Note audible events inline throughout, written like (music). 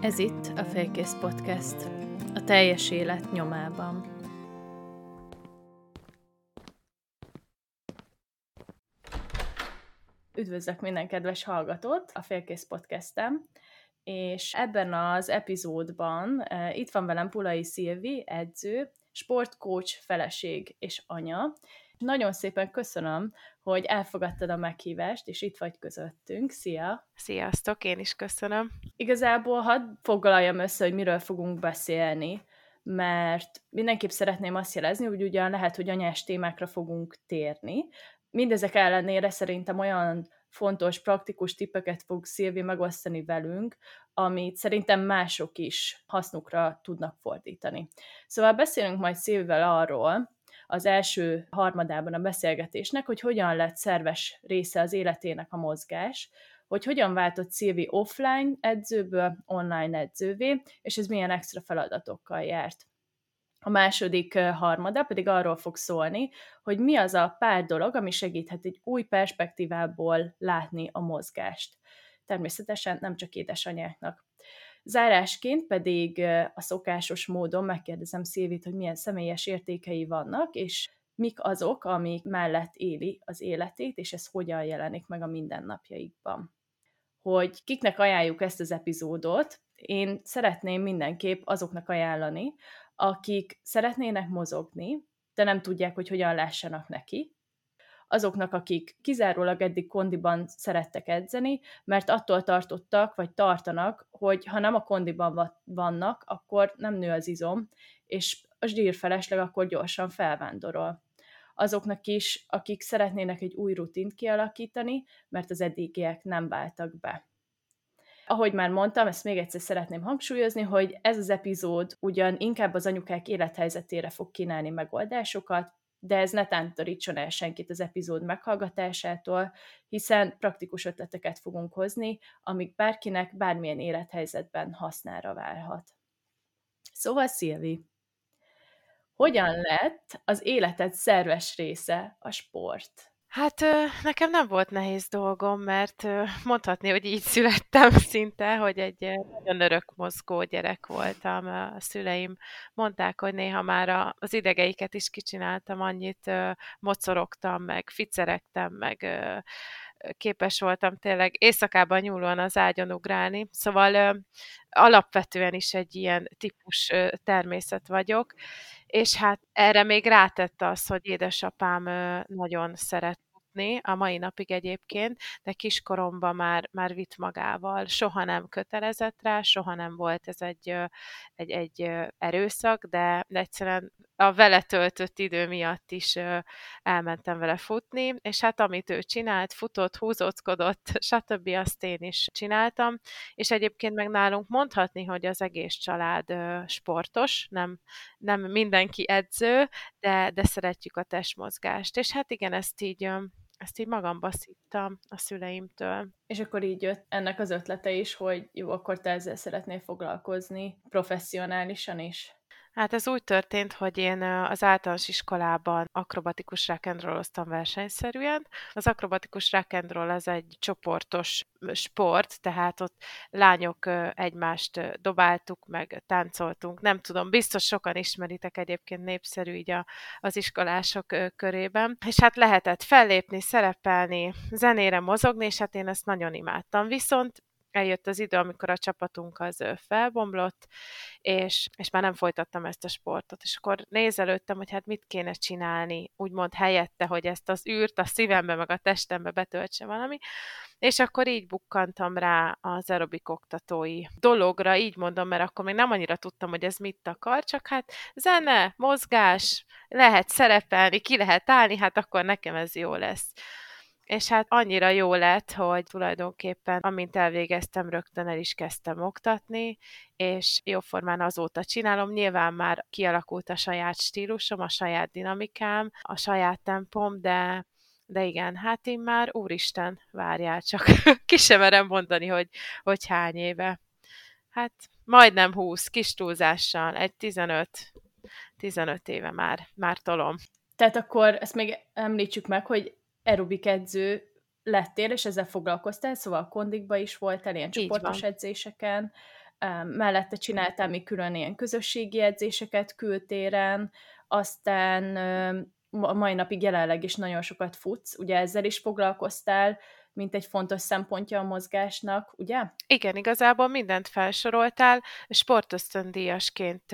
Ez itt a Félkész Podcast, a teljes élet nyomában. Üdvözlök minden kedves hallgatót a Félkész Podcastem, és ebben az epizódban uh, itt van velem Pulai Szilvi, edző, sportcoach, feleség és anya. Nagyon szépen köszönöm, hogy elfogadtad a meghívást, és itt vagy közöttünk. Szia! Sziasztok, én is köszönöm. Igazából hadd foglaljam össze, hogy miről fogunk beszélni, mert mindenképp szeretném azt jelezni, hogy ugyan lehet, hogy anyás témákra fogunk térni. Mindezek ellenére szerintem olyan fontos, praktikus tippeket fog Szilvi megosztani velünk, amit szerintem mások is hasznukra tudnak fordítani. Szóval beszélünk majd Szilvivel arról, az első harmadában a beszélgetésnek, hogy hogyan lett szerves része az életének a mozgás, hogy hogyan váltott Szilvi offline edzőből online edzővé, és ez milyen extra feladatokkal járt. A második harmada pedig arról fog szólni, hogy mi az a pár dolog, ami segíthet egy új perspektívából látni a mozgást. Természetesen nem csak édesanyáknak. Zárásként pedig a szokásos módon megkérdezem Szilvit, hogy milyen személyes értékei vannak, és mik azok, amik mellett éli az életét, és ez hogyan jelenik meg a mindennapjaikban. Hogy kiknek ajánljuk ezt az epizódot, én szeretném mindenképp azoknak ajánlani, akik szeretnének mozogni, de nem tudják, hogy hogyan lássanak neki, azoknak, akik kizárólag eddig kondiban szerettek edzeni, mert attól tartottak, vagy tartanak, hogy ha nem a kondiban vannak, akkor nem nő az izom, és a zsír felesleg akkor gyorsan felvándorol. Azoknak is, akik szeretnének egy új rutint kialakítani, mert az eddigiek nem váltak be. Ahogy már mondtam, ezt még egyszer szeretném hangsúlyozni, hogy ez az epizód ugyan inkább az anyukák élethelyzetére fog kínálni megoldásokat, de ez ne tántorítson el senkit az epizód meghallgatásától, hiszen praktikus ötleteket fogunk hozni, amik bárkinek bármilyen élethelyzetben hasznára válhat. Szóval, Szilvi, hogyan lett az életed szerves része a sport? Hát nekem nem volt nehéz dolgom, mert mondhatni, hogy így születtem (laughs) szinte, hogy egy nagyon örökmozgó gyerek voltam. A szüleim mondták, hogy néha már az idegeiket is kicsináltam, annyit mocorogtam, meg ficeregtem, meg képes voltam tényleg éjszakában nyúlóan az ágyon ugrálni. Szóval alapvetően is egy ilyen típus természet vagyok, és hát erre még rátette az, hogy édesapám nagyon szeret futni, a mai napig egyébként, de kiskoromban már, már vitt magával. Soha nem kötelezett rá, soha nem volt ez egy, egy, egy erőszak, de egyszerűen a vele töltött idő miatt is elmentem vele futni, és hát amit ő csinált, futott, húzóckodott, (laughs) stb. azt én is csináltam, és egyébként meg nálunk mondhatni, hogy az egész család sportos, nem, nem mindenki edző, de, de szeretjük a testmozgást, és hát igen, ezt így ezt így magamba szívtam a szüleimtől. És akkor így jött ennek az ötlete is, hogy jó, akkor te ezzel szeretnél foglalkozni professzionálisan is. Hát ez úgy történt, hogy én az általános iskolában akrobatikus rock'n'rolloztam versenyszerűen. Az akrobatikus rock'n'roll az egy csoportos sport, tehát ott lányok egymást dobáltuk, meg táncoltunk. Nem tudom, biztos sokan ismeritek egyébként népszerű így a, az iskolások körében. És hát lehetett fellépni, szerepelni, zenére mozogni, és hát én ezt nagyon imádtam. Viszont eljött az idő, amikor a csapatunk az felbomlott, és, és már nem folytattam ezt a sportot. És akkor nézelődtem, hogy hát mit kéne csinálni, úgymond helyette, hogy ezt az űrt a szívembe, meg a testembe betöltse valami. És akkor így bukkantam rá az aerobik oktatói dologra, így mondom, mert akkor még nem annyira tudtam, hogy ez mit akar, csak hát zene, mozgás, lehet szerepelni, ki lehet állni, hát akkor nekem ez jó lesz és hát annyira jó lett, hogy tulajdonképpen amint elvégeztem, rögtön el is kezdtem oktatni, és jóformán azóta csinálom. Nyilván már kialakult a saját stílusom, a saját dinamikám, a saját tempom, de de igen, hát én már, úristen, várjál csak, (laughs) ki sem merem mondani, hogy, hogy hány éve. Hát majdnem 20, kis túlzással, egy 15, 15 éve már, már tolom. Tehát akkor ezt még említsük meg, hogy aerobik edző lettél, és ezzel foglalkoztál, szóval kondikba is voltál, ilyen csoportos edzéseken. mellette csináltál még külön ilyen közösségi edzéseket kültéren, aztán a mai napig jelenleg is nagyon sokat futsz, ugye ezzel is foglalkoztál, mint egy fontos szempontja a mozgásnak, ugye? Igen, igazából mindent felsoroltál. Sportösztöndíjasként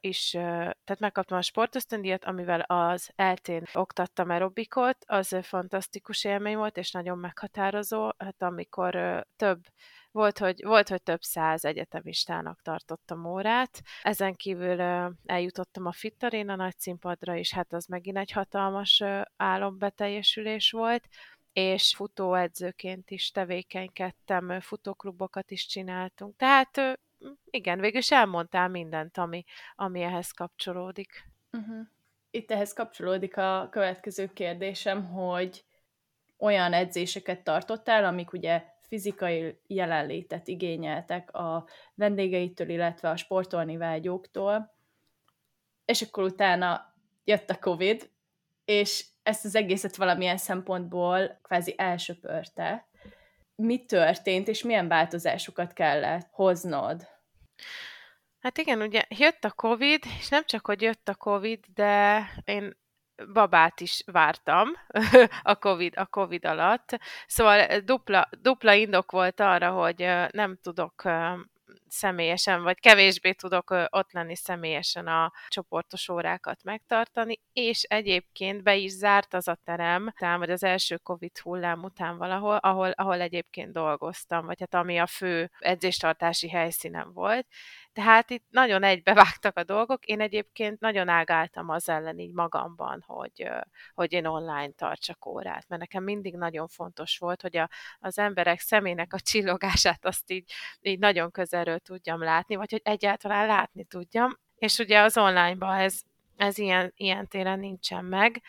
is, tehát megkaptam a sportösztöndíjat, amivel az eltén oktattam aerobikot, az fantasztikus élmény volt, és nagyon meghatározó, hát amikor több volt hogy, volt, hogy több száz egyetemistának tartottam órát. Ezen kívül eljutottam a Fit Arena nagy színpadra is, hát az megint egy hatalmas álombeteljesülés volt és futóedzőként is tevékenykedtem, futóklubokat is csináltunk. Tehát igen, végül is elmondtál mindent, ami, ami ehhez kapcsolódik. Uh-huh. Itt ehhez kapcsolódik a következő kérdésem, hogy olyan edzéseket tartottál, amik ugye fizikai jelenlétet igényeltek a vendégeitől, illetve a sportolni vágyóktól, és akkor utána jött a Covid, és ezt az egészet valamilyen szempontból kvázi elsöpörte. Mi történt, és milyen változásokat kellett hoznod? Hát igen, ugye jött a Covid, és nem csak, hogy jött a Covid, de én babát is vártam (laughs) a COVID, a COVID alatt. Szóval dupla, dupla indok volt arra, hogy nem tudok személyesen, vagy kevésbé tudok ott lenni személyesen a csoportos órákat megtartani, és egyébként be is zárt az a terem, tehát vagy az első Covid hullám után valahol, ahol, ahol egyébként dolgoztam, vagy hát ami a fő edzéstartási helyszínem volt, tehát itt nagyon egybevágtak a dolgok. Én egyébként nagyon ágáltam az ellen így magamban, hogy, hogy én online tartsak órát, mert nekem mindig nagyon fontos volt, hogy a, az emberek szemének a csillogását azt így, így nagyon közelről tudjam látni, vagy hogy egyáltalán látni tudjam. És ugye az onlineban ez, ez ilyen, ilyen téren nincsen meg,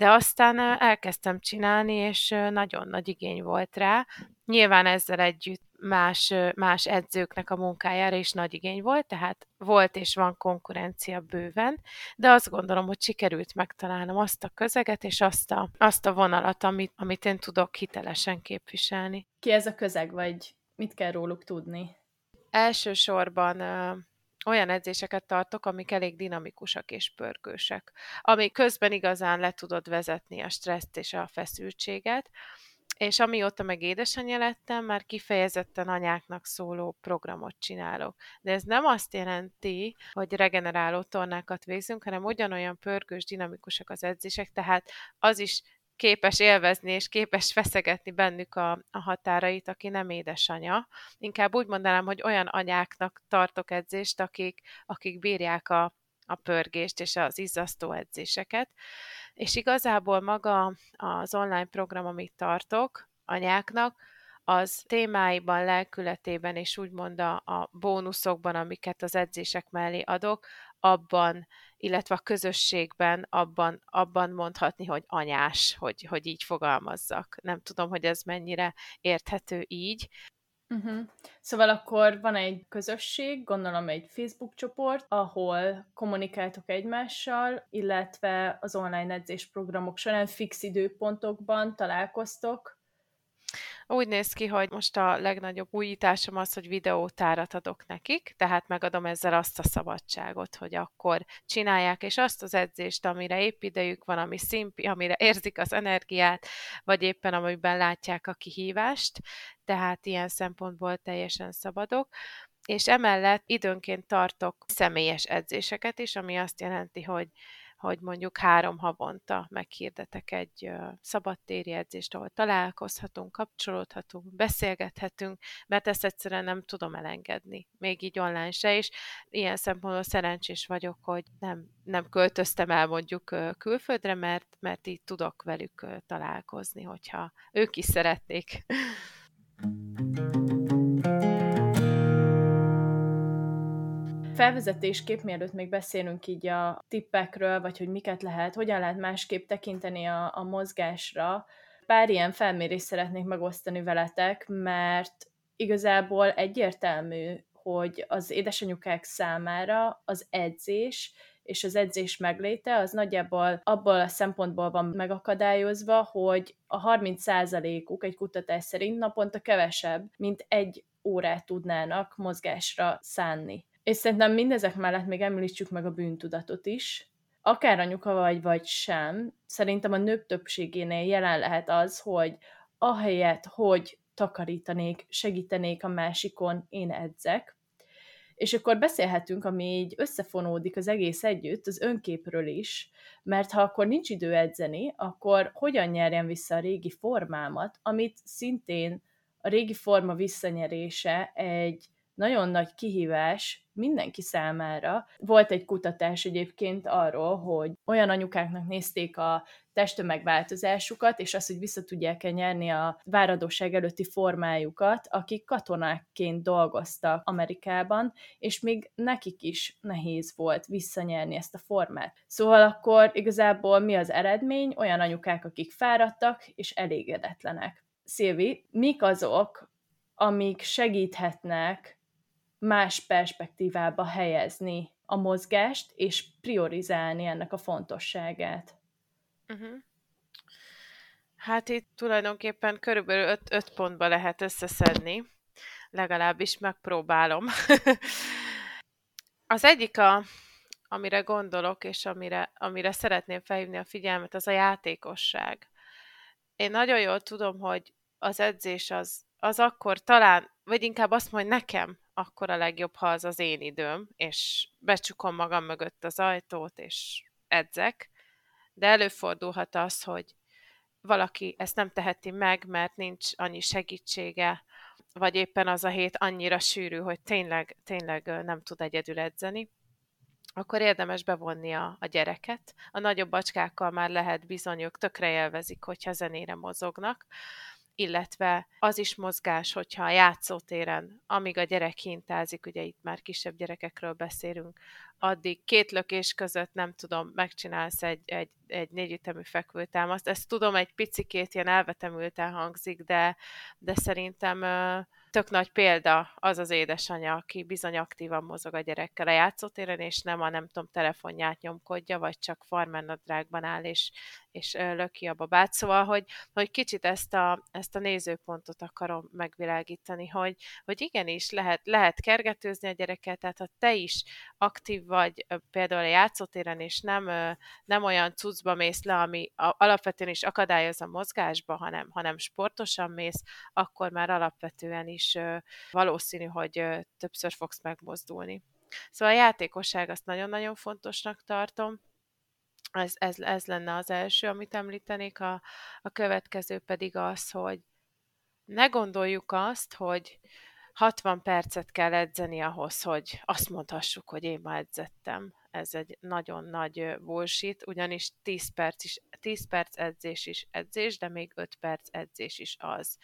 de aztán elkezdtem csinálni, és nagyon nagy igény volt rá. Nyilván ezzel együtt más, más edzőknek a munkájára is nagy igény volt, tehát volt és van konkurencia bőven, de azt gondolom, hogy sikerült megtalálnom azt a közeget és azt a, azt a vonalat, amit, amit én tudok hitelesen képviselni. Ki ez a közeg, vagy mit kell róluk tudni? Elsősorban olyan edzéseket tartok, amik elég dinamikusak és pörgősek, ami közben igazán le tudod vezetni a stresszt és a feszültséget, és amióta meg édesanyja lettem, már kifejezetten anyáknak szóló programot csinálok. De ez nem azt jelenti, hogy regeneráló tornákat végzünk, hanem ugyanolyan pörgős, dinamikusak az edzések, tehát az is képes élvezni és képes feszegetni bennük a, a határait, aki nem édesanya. Inkább úgy mondanám, hogy olyan anyáknak tartok edzést, akik, akik bírják a, a pörgést és az izzasztó edzéseket. És igazából maga az online program, amit tartok anyáknak, az témáiban, lelkületében és úgymond a, a bónuszokban, amiket az edzések mellé adok, abban, illetve a közösségben abban, abban mondhatni, hogy anyás, hogy, hogy így fogalmazzak. Nem tudom, hogy ez mennyire érthető így. Uh-huh. Szóval akkor van egy közösség, gondolom egy Facebook csoport, ahol kommunikáltok egymással, illetve az online edzésprogramok során fix időpontokban találkoztok, úgy néz ki, hogy most a legnagyobb újításom az, hogy videótárat adok nekik, tehát megadom ezzel azt a szabadságot, hogy akkor csinálják, és azt az edzést, amire épp idejük van, ami szimpi, amire érzik az energiát, vagy éppen amiben látják a kihívást, tehát ilyen szempontból teljesen szabadok. És emellett időnként tartok személyes edzéseket is, ami azt jelenti, hogy hogy mondjuk három havonta meghirdetek egy szabadtéri edzést, ahol találkozhatunk, kapcsolódhatunk, beszélgethetünk, mert ezt egyszerűen nem tudom elengedni, még így online se, és ilyen szempontból szerencsés vagyok, hogy nem, nem költöztem el mondjuk külföldre, mert, mert így tudok velük találkozni, hogyha ők is szeretnék. Felvezetésképp, mielőtt még beszélünk így a tippekről, vagy hogy miket lehet, hogyan lehet másképp tekinteni a, a mozgásra, pár ilyen felmérést szeretnék megosztani veletek, mert igazából egyértelmű, hogy az édesanyukák számára az edzés és az edzés megléte az nagyjából abból a szempontból van megakadályozva, hogy a 30%-uk egy kutatás szerint naponta kevesebb, mint egy órát tudnának mozgásra szánni. És szerintem mindezek mellett még említsük meg a bűntudatot is. Akár anyuka vagy, vagy sem, szerintem a nők többségénél jelen lehet az, hogy ahelyett, hogy takarítanék, segítenék a másikon, én edzek. És akkor beszélhetünk, ami így összefonódik az egész együtt, az önképről is, mert ha akkor nincs idő edzeni, akkor hogyan nyerjem vissza a régi formámat, amit szintén a régi forma visszanyerése egy nagyon nagy kihívás mindenki számára. Volt egy kutatás egyébként arról, hogy olyan anyukáknak nézték a testtömegváltozásukat, és azt, hogy vissza tudják-e nyerni a váradóság előtti formájukat, akik katonákként dolgoztak Amerikában, és még nekik is nehéz volt visszanyerni ezt a formát. Szóval akkor igazából mi az eredmény? Olyan anyukák, akik fáradtak és elégedetlenek. Szilvi, mik azok, amik segíthetnek más perspektívába helyezni a mozgást, és priorizálni ennek a fontosságát. Uh-huh. Hát itt tulajdonképpen körülbelül öt, öt pontba lehet összeszedni, legalábbis megpróbálom. (laughs) az egyik, a, amire gondolok, és amire, amire szeretném felhívni a figyelmet, az a játékosság. Én nagyon jól tudom, hogy az edzés az, az akkor talán, vagy inkább azt mondja nekem, akkor a legjobb, ha az az én időm, és becsukom magam mögött az ajtót, és edzek, de előfordulhat az, hogy valaki ezt nem teheti meg, mert nincs annyi segítsége, vagy éppen az a hét annyira sűrű, hogy tényleg, tényleg nem tud egyedül edzeni, akkor érdemes bevonni a, a gyereket. A nagyobb bacskákkal már lehet bizony, ők tökre élvezik, hogyha zenére mozognak, illetve az is mozgás, hogyha a játszótéren, amíg a gyerek hintázik, ugye itt már kisebb gyerekekről beszélünk, addig két lökés között nem tudom, megcsinálsz egy, egy, egy négyütemű fekvőtámaszt. Ezt tudom, egy picikét ilyen elvetemülten hangzik, de, de szerintem tök nagy példa az az édesanyja, aki bizony aktívan mozog a gyerekkel a játszótéren, és nem a nem tudom, telefonját nyomkodja, vagy csak farmernadrágban áll, és, és löki a babát. Szóval, hogy, hogy kicsit ezt a, ezt a nézőpontot akarom megvilágítani, hogy, hogy igenis lehet, lehet kergetőzni a gyereket, tehát ha te is aktív vagy például a játszótéren, és nem, nem olyan cuccba mész le, ami alapvetően is akadályoz a mozgásba, hanem, hanem sportosan mész, akkor már alapvetően is valószínű, hogy többször fogsz megmozdulni. Szóval a játékosság azt nagyon-nagyon fontosnak tartom, ez, ez, ez lenne az első, amit említenék, a, a következő pedig az, hogy ne gondoljuk azt, hogy 60 percet kell edzeni ahhoz, hogy azt mondhassuk, hogy én már edzettem. Ez egy nagyon nagy bullshit, ugyanis 10 perc, is, 10 perc edzés is edzés, de még 5 perc edzés is az.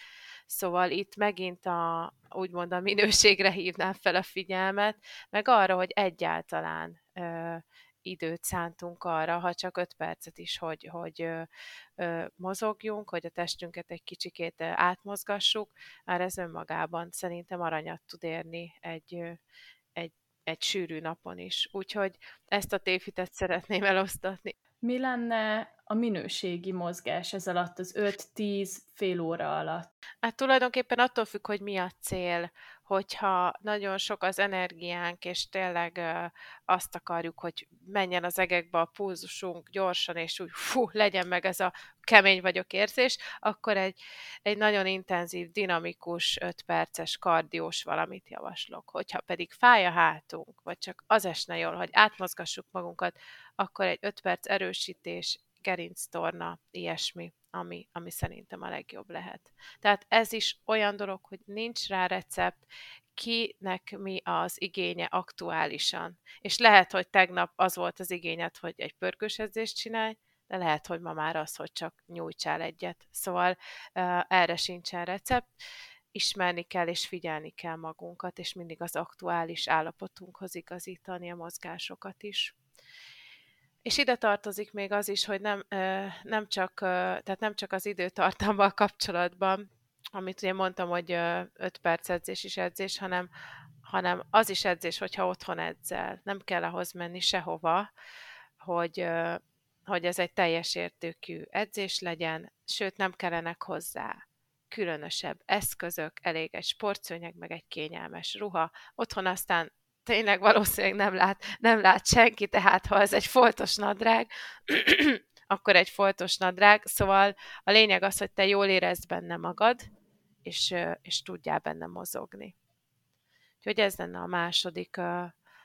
Szóval itt megint a, úgymond a minőségre hívnám fel a figyelmet, meg arra, hogy egyáltalán időt szántunk arra, ha csak öt percet is, hogy, hogy ö, ö, mozogjunk, hogy a testünket egy kicsikét átmozgassuk, már ez önmagában szerintem aranyat tud érni egy, egy, egy sűrű napon is. Úgyhogy ezt a tévhitet szeretném elosztatni. Mi lenne a minőségi mozgás ez alatt, az 5-10 fél óra alatt? Hát tulajdonképpen attól függ, hogy mi a cél hogyha nagyon sok az energiánk, és tényleg azt akarjuk, hogy menjen az egekbe a pulzusunk gyorsan, és úgy fú, legyen meg ez a kemény vagyok érzés, akkor egy, egy nagyon intenzív, dinamikus, 5 perces kardiós valamit javaslok. Hogyha pedig fáj a hátunk, vagy csak az esne jól, hogy átmozgassuk magunkat, akkor egy 5 perc erősítés, gerinctorna, ilyesmi ami, ami szerintem a legjobb lehet. Tehát ez is olyan dolog, hogy nincs rá recept, kinek mi az igénye aktuálisan. És lehet, hogy tegnap az volt az igényed, hogy egy pörgős edzést csinálj, de lehet, hogy ma már az, hogy csak nyújtsál egyet. Szóval uh, erre sincsen recept. Ismerni kell és figyelni kell magunkat, és mindig az aktuális állapotunkhoz igazítani a mozgásokat is. És ide tartozik még az is, hogy nem, nem, csak, tehát nem csak az időtartammal (laughs) kapcsolatban, amit ugye mondtam, hogy 5 perc edzés is edzés, hanem, hanem az is edzés, hogyha otthon edzel. Nem kell ahhoz menni sehova, hogy, hogy ez egy teljes értékű edzés legyen, sőt nem kellenek hozzá különösebb eszközök, elég egy sportszőnyeg, meg egy kényelmes ruha. Otthon aztán tényleg valószínűleg nem lát, nem lát senki, tehát ha ez egy foltos nadrág, (clears throat) akkor egy foltos nadrág. Szóval a lényeg az, hogy te jól érezd benne magad, és, és tudjál benne mozogni. Úgyhogy ez lenne a második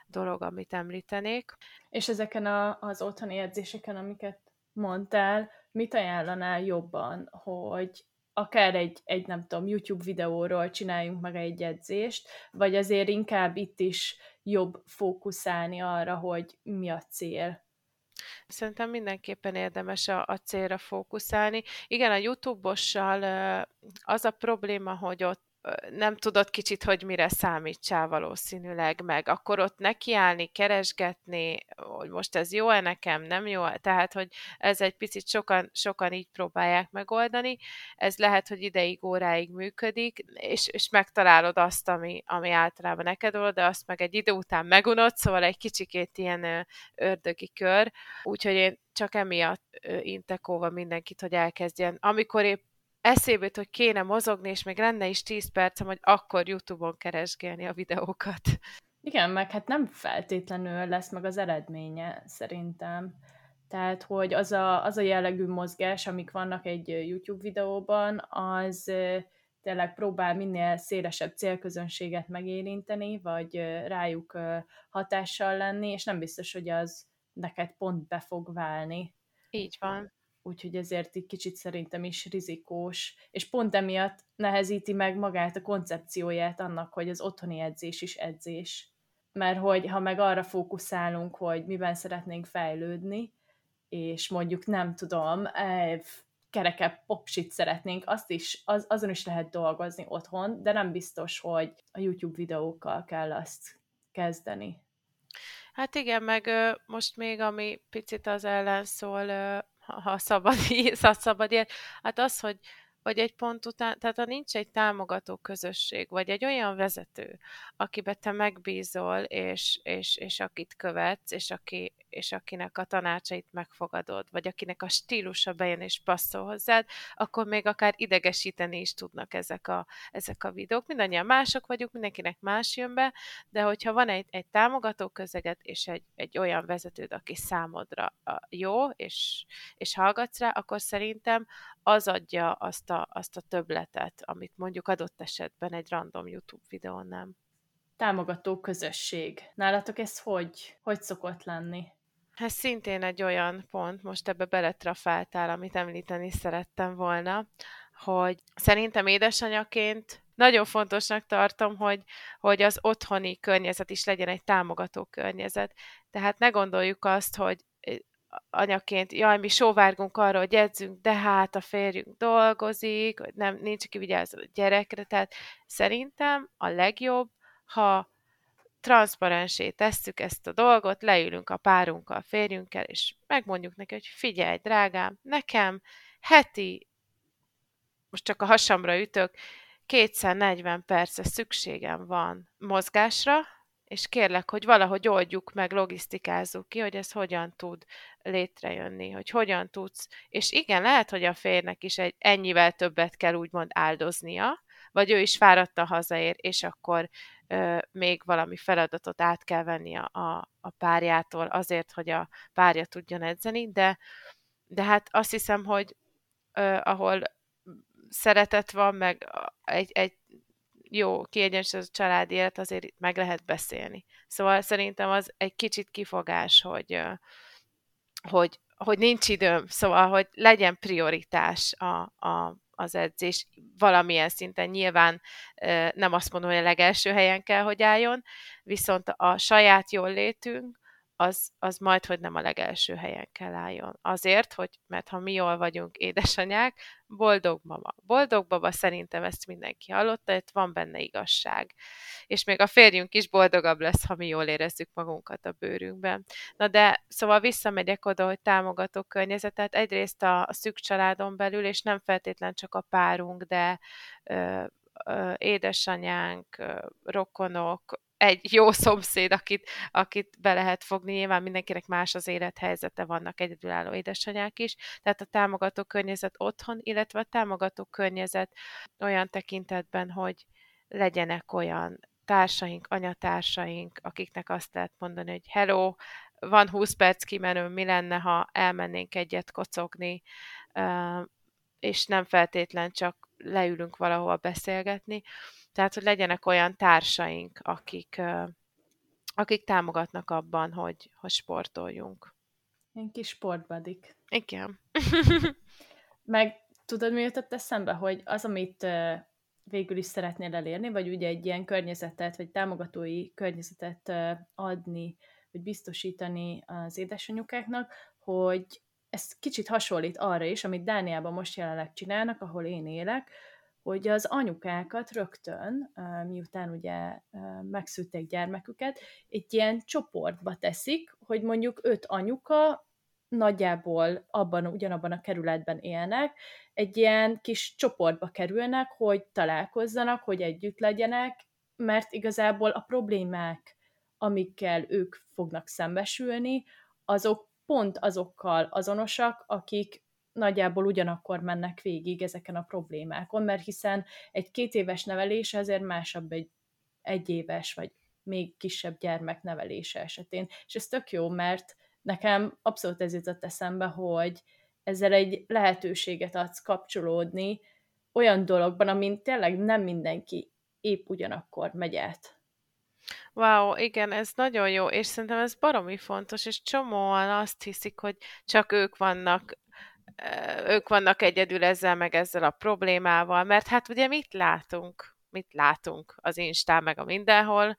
dolog, amit említenék. És ezeken a, az otthoni edzéseken, amiket mondtál, mit ajánlanál jobban, hogy akár egy, egy, nem tudom, YouTube videóról csináljunk meg egy edzést, vagy azért inkább itt is jobb fókuszálni arra, hogy mi a cél? Szerintem mindenképpen érdemes a, a célra fókuszálni. Igen, a YouTube-ossal az a probléma, hogy ott nem tudod kicsit, hogy mire számítsál valószínűleg meg. Akkor ott nekiállni, keresgetni, hogy most ez jó-e nekem, nem jó -e? Tehát, hogy ez egy picit sokan, sokan így próbálják megoldani. Ez lehet, hogy ideig, óráig működik, és, és megtalálod azt, ami, ami általában neked old, de azt meg egy idő után megunod, szóval egy kicsikét ilyen ördögi kör. Úgyhogy én csak emiatt intek óva mindenkit, hogy elkezdjen. Amikor épp eszébe jut, hogy kéne mozogni, és még lenne is 10 percem, hogy akkor YouTube-on keresgélni a videókat. Igen, meg hát nem feltétlenül lesz meg az eredménye, szerintem. Tehát, hogy az a, az a jellegű mozgás, amik vannak egy YouTube videóban, az tényleg próbál minél szélesebb célközönséget megérinteni, vagy rájuk hatással lenni, és nem biztos, hogy az neked pont be fog válni. Így van úgyhogy ezért egy kicsit szerintem is rizikós, és pont emiatt nehezíti meg magát a koncepcióját annak, hogy az otthoni edzés is edzés. Mert hogy ha meg arra fókuszálunk, hogy miben szeretnénk fejlődni, és mondjuk nem tudom, kerekebb popsit szeretnénk, azt is, az, azon is lehet dolgozni otthon, de nem biztos, hogy a YouTube videókkal kell azt kezdeni. Hát igen, meg most még ami picit az ellen szól, ha szabad, (laughs) ha szabad ilyen, hát az, hogy, vagy egy pont után, tehát ha nincs egy támogató közösség, vagy egy olyan vezető, akibe te megbízol, és, és, és akit követsz, és, aki, és akinek a tanácsait megfogadod, vagy akinek a stílusa bejön és passzol hozzád, akkor még akár idegesíteni is tudnak ezek a, ezek a videók. Mindannyian mások vagyunk, mindenkinek más jön be, de hogyha van egy, egy támogató közeget, és egy, egy olyan vezetőd, aki számodra jó, és, és hallgatsz rá, akkor szerintem az adja azt a, azt a töbletet, amit mondjuk adott esetben egy random YouTube videón nem. Támogató közösség. Nálatok ez hogy, hogy szokott lenni? Ez szintén egy olyan pont, most ebbe beletrafáltál, amit említeni szerettem volna, hogy szerintem édesanyaként nagyon fontosnak tartom, hogy, hogy az otthoni környezet is legyen egy támogató környezet. Tehát ne gondoljuk azt, hogy anyaként, jaj, mi sóvárgunk arra, hogy edzünk, de hát a férjünk dolgozik, nem, nincs, aki vigyázzon a gyerekre, tehát szerintem a legjobb, ha transzparensé tesszük ezt a dolgot, leülünk a párunkkal, a férjünkkel, és megmondjuk neki, hogy figyelj, drágám, nekem heti, most csak a hasamra ütök, 240 perce szükségem van mozgásra, és kérlek, hogy valahogy oldjuk meg, logisztikázzuk ki, hogy ez hogyan tud létrejönni, hogy hogyan tudsz. És igen, lehet, hogy a férnek is egy ennyivel többet kell úgymond áldoznia, vagy ő is fáradta hazaér, és akkor ö, még valami feladatot át kell venni a, a, a párjától azért, hogy a párja tudjon edzeni, de, de hát azt hiszem, hogy ö, ahol szeretet van, meg egy, egy jó, kiegyensúlyozott családi élet, azért meg lehet beszélni. Szóval szerintem az egy kicsit kifogás, hogy, hogy, hogy nincs időm, szóval, hogy legyen prioritás a, a, az edzés valamilyen szinten. Nyilván nem azt mondom, hogy a legelső helyen kell, hogy álljon, viszont a saját jól létünk, az, az majd, hogy nem a legelső helyen kell álljon. Azért, hogy, mert ha mi jól vagyunk édesanyák, boldog mama. Boldog baba, szerintem ezt mindenki hallotta, itt van benne igazság. És még a férjünk is boldogabb lesz, ha mi jól érezzük magunkat a bőrünkben. Na de, szóval visszamegyek oda, hogy támogatok környezetet, egyrészt a, a szűk családon belül, és nem feltétlen csak a párunk, de ö, ö, édesanyánk, ö, rokonok, egy jó szomszéd, akit, akit be lehet fogni. Nyilván mindenkinek más az élethelyzete, vannak egyedülálló édesanyák is, tehát a támogató környezet otthon, illetve a támogató környezet olyan tekintetben, hogy legyenek olyan társaink, anyatársaink, akiknek azt lehet mondani, hogy hello, van 20 perc kimenő, mi lenne, ha elmennénk egyet kocogni, és nem feltétlen csak leülünk valahol beszélgetni. Tehát, hogy legyenek olyan társaink, akik, akik támogatnak abban, hogy, hogy sportoljunk. Ilyen kis sportbadik. Igen. Meg tudod, mi jutott eszembe, hogy az, amit végül is szeretnél elérni, vagy ugye egy ilyen környezetet, vagy támogatói környezetet adni, vagy biztosítani az édesanyukáknak, hogy ez kicsit hasonlít arra is, amit Dániában most jelenleg csinálnak, ahol én élek, hogy az anyukákat rögtön, miután ugye megszülték gyermeküket, egy ilyen csoportba teszik, hogy mondjuk öt anyuka nagyjából abban, ugyanabban a kerületben élnek, egy ilyen kis csoportba kerülnek, hogy találkozzanak, hogy együtt legyenek, mert igazából a problémák, amikkel ők fognak szembesülni, azok pont azokkal azonosak, akik nagyjából ugyanakkor mennek végig ezeken a problémákon, mert hiszen egy két éves nevelés azért másabb egy egy éves vagy még kisebb gyermek nevelése esetén. És ez tök jó, mert nekem abszolút ez jutott eszembe, hogy ezzel egy lehetőséget adsz kapcsolódni olyan dologban, amin tényleg nem mindenki épp ugyanakkor megy át. Wow, igen, ez nagyon jó, és szerintem ez baromi fontos, és csomóan azt hiszik, hogy csak ők vannak ők vannak egyedül ezzel, meg ezzel a problémával, mert hát ugye mit látunk? Mit látunk az Instán, meg a mindenhol?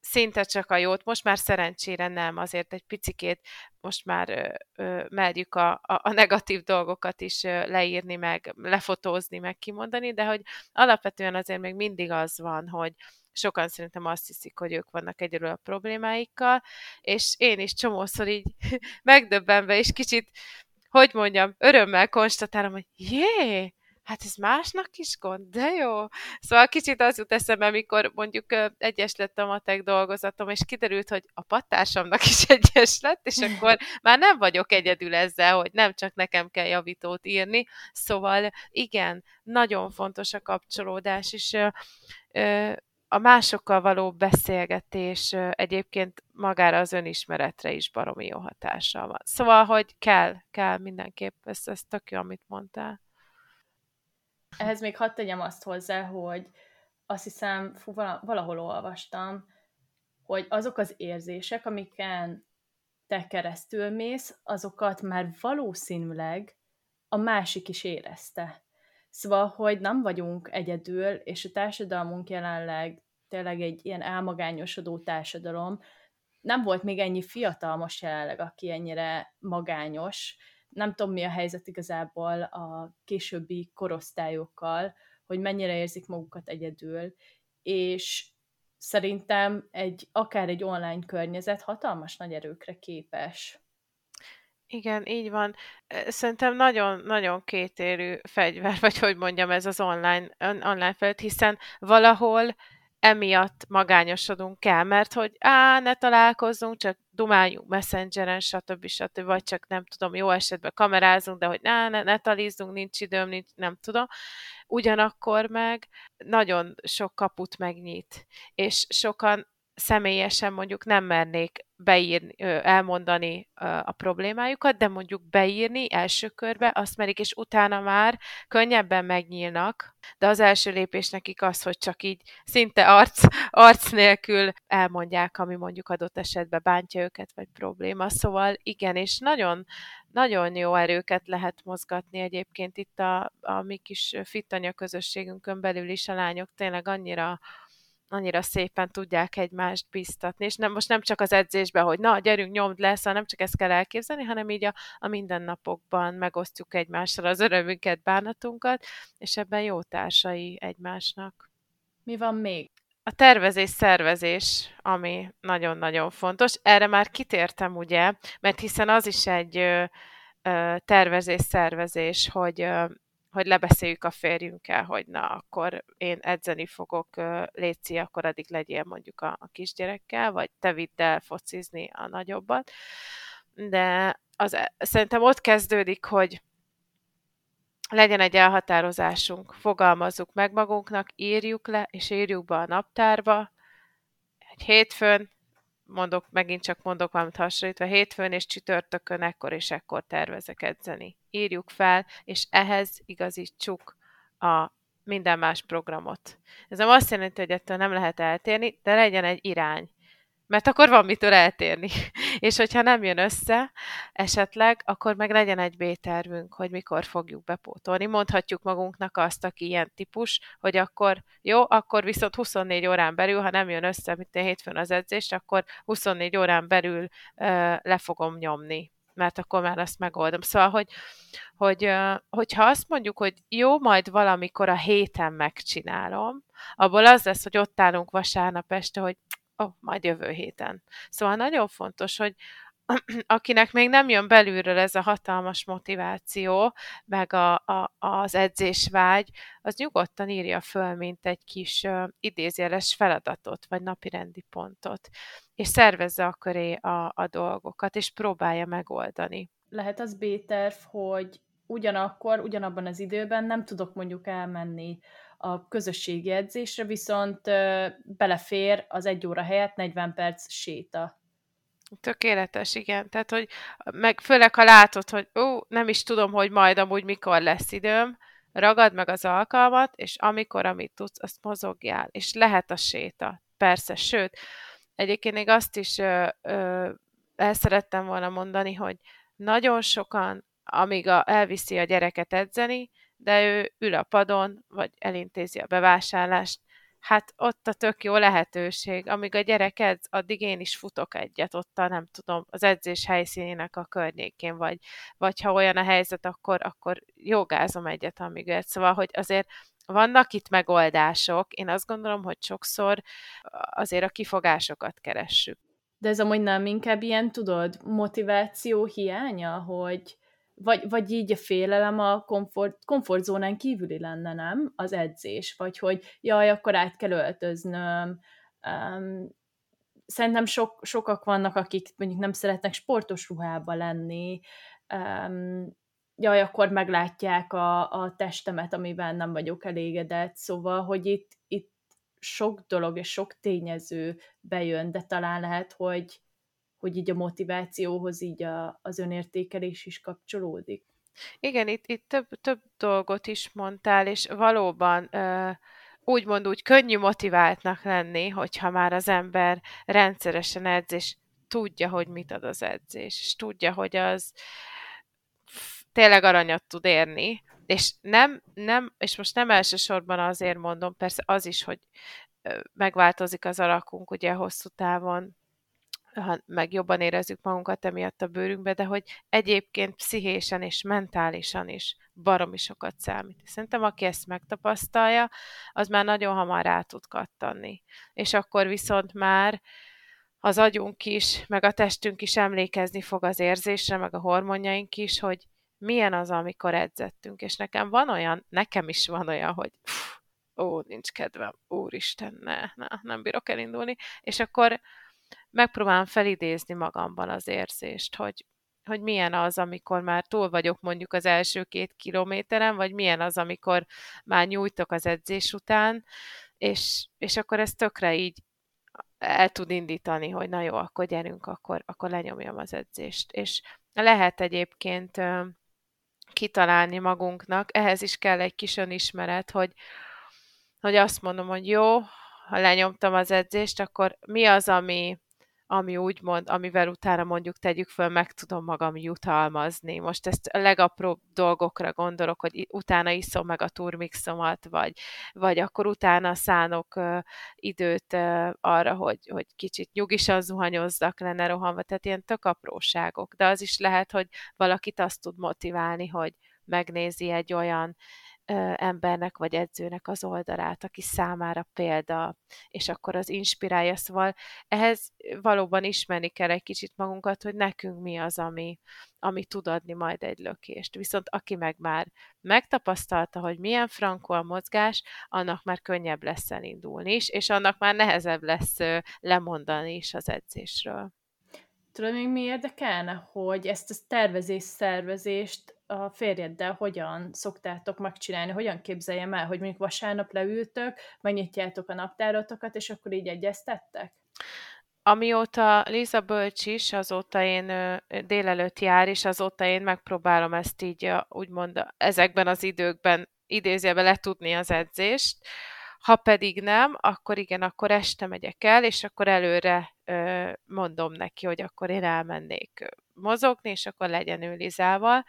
Szinte csak a jót, most már szerencsére nem, azért egy picikét most már ö, ö, merjük a, a, a negatív dolgokat is ö, leírni, meg lefotózni, meg kimondani, de hogy alapvetően azért még mindig az van, hogy sokan szerintem azt hiszik, hogy ők vannak egyedül a problémáikkal, és én is csomószor így (laughs) megdöbbenve, és kicsit hogy mondjam, örömmel konstatálom, hogy jé, hát ez másnak is gond, de jó. Szóval kicsit az jut eszembe, amikor mondjuk egyes lett a matek dolgozatom, és kiderült, hogy a pattársamnak is (laughs) egyes lett, és akkor már nem vagyok egyedül ezzel, hogy nem csak nekem kell javítót írni. Szóval igen, nagyon fontos a kapcsolódás, és a másokkal való beszélgetés egyébként magára az önismeretre is baromi jó hatással van. Szóval, hogy kell, kell mindenképp, ez, ez tök jó, amit mondtál. Ehhez még hadd tegyem azt hozzá, hogy azt hiszem, fú, valahol olvastam, hogy azok az érzések, amiken te keresztül mész, azokat már valószínűleg a másik is érezte. Szóval, hogy nem vagyunk egyedül, és a társadalmunk jelenleg tényleg egy ilyen elmagányosodó társadalom. Nem volt még ennyi fiatal most jelenleg, aki ennyire magányos. Nem tudom, mi a helyzet igazából a későbbi korosztályokkal, hogy mennyire érzik magukat egyedül, és szerintem egy, akár egy online környezet hatalmas nagy erőkre képes. Igen, így van. Szerintem nagyon-nagyon kétérű fegyver, (laughs) vagy hogy mondjam, ez az online, online felület, hiszen valahol emiatt magányosodunk el, mert hogy á, ne találkozzunk, csak dumáljunk messengeren, stb. stb. vagy csak nem tudom, jó esetben kamerázunk, de hogy ne, ne, ne talizzunk, nincs időm, nincs, nem tudom. Ugyanakkor meg nagyon sok kaput megnyit, és sokan személyesen mondjuk nem mernék beírni, elmondani a problémájukat, de mondjuk beírni első körbe, azt merik, és utána már könnyebben megnyílnak, de az első lépés nekik az, hogy csak így szinte arc, arc nélkül elmondják, ami mondjuk adott esetben bántja őket, vagy probléma. Szóval igen, és nagyon, nagyon jó erőket lehet mozgatni egyébként itt a, a mi kis fittanya közösségünkön belül is a lányok tényleg annyira annyira szépen tudják egymást biztatni, és nem, most nem csak az edzésben, hogy na, gyerünk, nyomd lesz, hanem csak ezt kell elképzelni, hanem így a, a mindennapokban megosztjuk egymással az örömünket, bánatunkat, és ebben jó társai egymásnak. Mi van még? A tervezés-szervezés, ami nagyon-nagyon fontos. Erre már kitértem, ugye, mert hiszen az is egy tervezés-szervezés, hogy hogy lebeszéljük a férjünkkel, hogy na, akkor én edzeni fogok, Léci, akkor addig legyél mondjuk a, a kisgyerekkel, vagy te vidd el focizni a nagyobbat. De az, e, szerintem ott kezdődik, hogy legyen egy elhatározásunk, fogalmazzuk meg magunknak, írjuk le, és írjuk be a naptárba, egy hétfőn, mondok, megint csak mondok valamit hasonlítva, hétfőn és csütörtökön ekkor és ekkor tervezek edzeni. Írjuk fel, és ehhez igazítsuk a minden más programot. Ez nem azt jelenti, hogy ettől nem lehet eltérni, de legyen egy irány mert akkor van mitől eltérni. (laughs) És hogyha nem jön össze esetleg, akkor meg legyen egy B-tervünk, hogy mikor fogjuk bepótolni. Mondhatjuk magunknak azt, aki ilyen típus, hogy akkor jó, akkor viszont 24 órán belül, ha nem jön össze, mint a hétfőn az edzés, akkor 24 órán belül ö, le fogom nyomni mert akkor már azt megoldom. Szóval, hogy, hogy hogyha azt mondjuk, hogy jó, majd valamikor a héten megcsinálom, abból az lesz, hogy ott állunk vasárnap este, hogy oh, majd jövő héten. Szóval nagyon fontos, hogy (clears throat) akinek még nem jön belülről ez a hatalmas motiváció, meg a, a, az edzésvágy, az nyugodtan írja föl, mint egy kis uh, idézjeles feladatot, vagy napirendi pontot, és szervezze a köré a, a dolgokat, és próbálja megoldani. Lehet az B-terv, hogy ugyanakkor, ugyanabban az időben nem tudok mondjuk elmenni a közösségi edzésre, viszont belefér az egy óra helyett 40 perc séta. Tökéletes, igen. Tehát, hogy meg főleg, ha látod, hogy ó, nem is tudom, hogy majd amúgy mikor lesz időm, ragad meg az alkalmat, és amikor, amit tudsz, azt mozogjál. És lehet a séta. Persze, sőt, egyébként még azt is ö, ö, el szerettem volna mondani, hogy nagyon sokan, amíg a, elviszi a gyereket edzeni, de ő ül a padon, vagy elintézi a bevásárlást, hát ott a tök jó lehetőség. Amíg a gyerek edz, addig én is futok egyet ott a, nem tudom, az edzés helyszínének a környékén, vagy, vagy ha olyan a helyzet, akkor, akkor jogázom egyet, amíg edz. Szóval, hogy azért vannak itt megoldások. Én azt gondolom, hogy sokszor azért a kifogásokat keressük. De ez amúgy nem inkább ilyen, tudod, motiváció hiánya, hogy vagy, vagy így a félelem a komfort, komfortzónán kívüli lenne, nem? Az edzés, vagy hogy jaj, akkor át kell öltöznöm. Um, szerintem sok, sokak vannak, akik mondjuk nem szeretnek sportos ruhába lenni, um, jaj, akkor meglátják a, a testemet, amivel nem vagyok elégedett, szóval, hogy itt, itt sok dolog és sok tényező bejön, de talán lehet, hogy hogy így a motivációhoz így a, az önértékelés is kapcsolódik. Igen, itt, itt több, több dolgot is mondtál, és valóban úgymond úgy könnyű motiváltnak lenni, hogyha már az ember rendszeresen edz, és tudja, hogy mit ad az edzés, és tudja, hogy az tényleg aranyat tud érni, és nem, nem, és most nem elsősorban azért mondom, persze az is, hogy megváltozik az alakunk ugye hosszú távon, ha meg jobban érezzük magunkat emiatt a bőrünkbe, de hogy egyébként pszichésen és mentálisan is baromi sokat számít. Szerintem aki ezt megtapasztalja, az már nagyon hamar rá tud kattanni. És akkor viszont már az agyunk is, meg a testünk is emlékezni fog az érzésre, meg a hormonjaink is, hogy milyen az, amikor edzettünk. És nekem van olyan, nekem is van olyan, hogy ó, nincs kedvem, úristen, ne, ne, nem bírok elindulni. És akkor megpróbálom felidézni magamban az érzést, hogy, hogy milyen az, amikor már túl vagyok mondjuk az első két kilométeren, vagy milyen az, amikor már nyújtok az edzés után, és, és akkor ez tökre így el tud indítani, hogy na jó, akkor gyerünk, akkor, akkor lenyomjam az edzést. És lehet egyébként kitalálni magunknak, ehhez is kell egy kis önismeret, hogy, hogy azt mondom, hogy jó, ha lenyomtam az edzést, akkor mi az, ami, ami úgymond, amivel utána mondjuk tegyük föl, meg tudom magam jutalmazni. Most ezt a legapróbb dolgokra gondolok, hogy utána iszom meg a turmixomat, vagy, vagy akkor utána szánok uh, időt uh, arra, hogy, hogy kicsit nyugisan zuhanyozzak, lenne rohanva, tehát ilyen tök apróságok. De az is lehet, hogy valakit azt tud motiválni, hogy megnézi egy olyan embernek vagy edzőnek az oldalát, aki számára példa, és akkor az inspirálja. Szóval ehhez valóban ismerni kell egy kicsit magunkat, hogy nekünk mi az, ami, ami tud adni majd egy lökést. Viszont aki meg már megtapasztalta, hogy milyen frankó a mozgás, annak már könnyebb lesz elindulni is, és annak már nehezebb lesz lemondani is az edzésről. Tudod, még mi érdekelne, hogy ezt a tervezés-szervezést a férjeddel hogyan szoktátok megcsinálni, hogyan képzeljem el, hogy mondjuk vasárnap leültök, megnyitjátok a naptárotokat, és akkor így egyeztettek? Amióta Liza bölcs is, azóta én délelőtt jár, és azóta én megpróbálom ezt így úgymond ezekben az időkben idézőjelben letudni az edzést. Ha pedig nem, akkor igen, akkor este megyek el, és akkor előre mondom neki, hogy akkor én elmennék mozogni, és akkor legyen ő Lizával.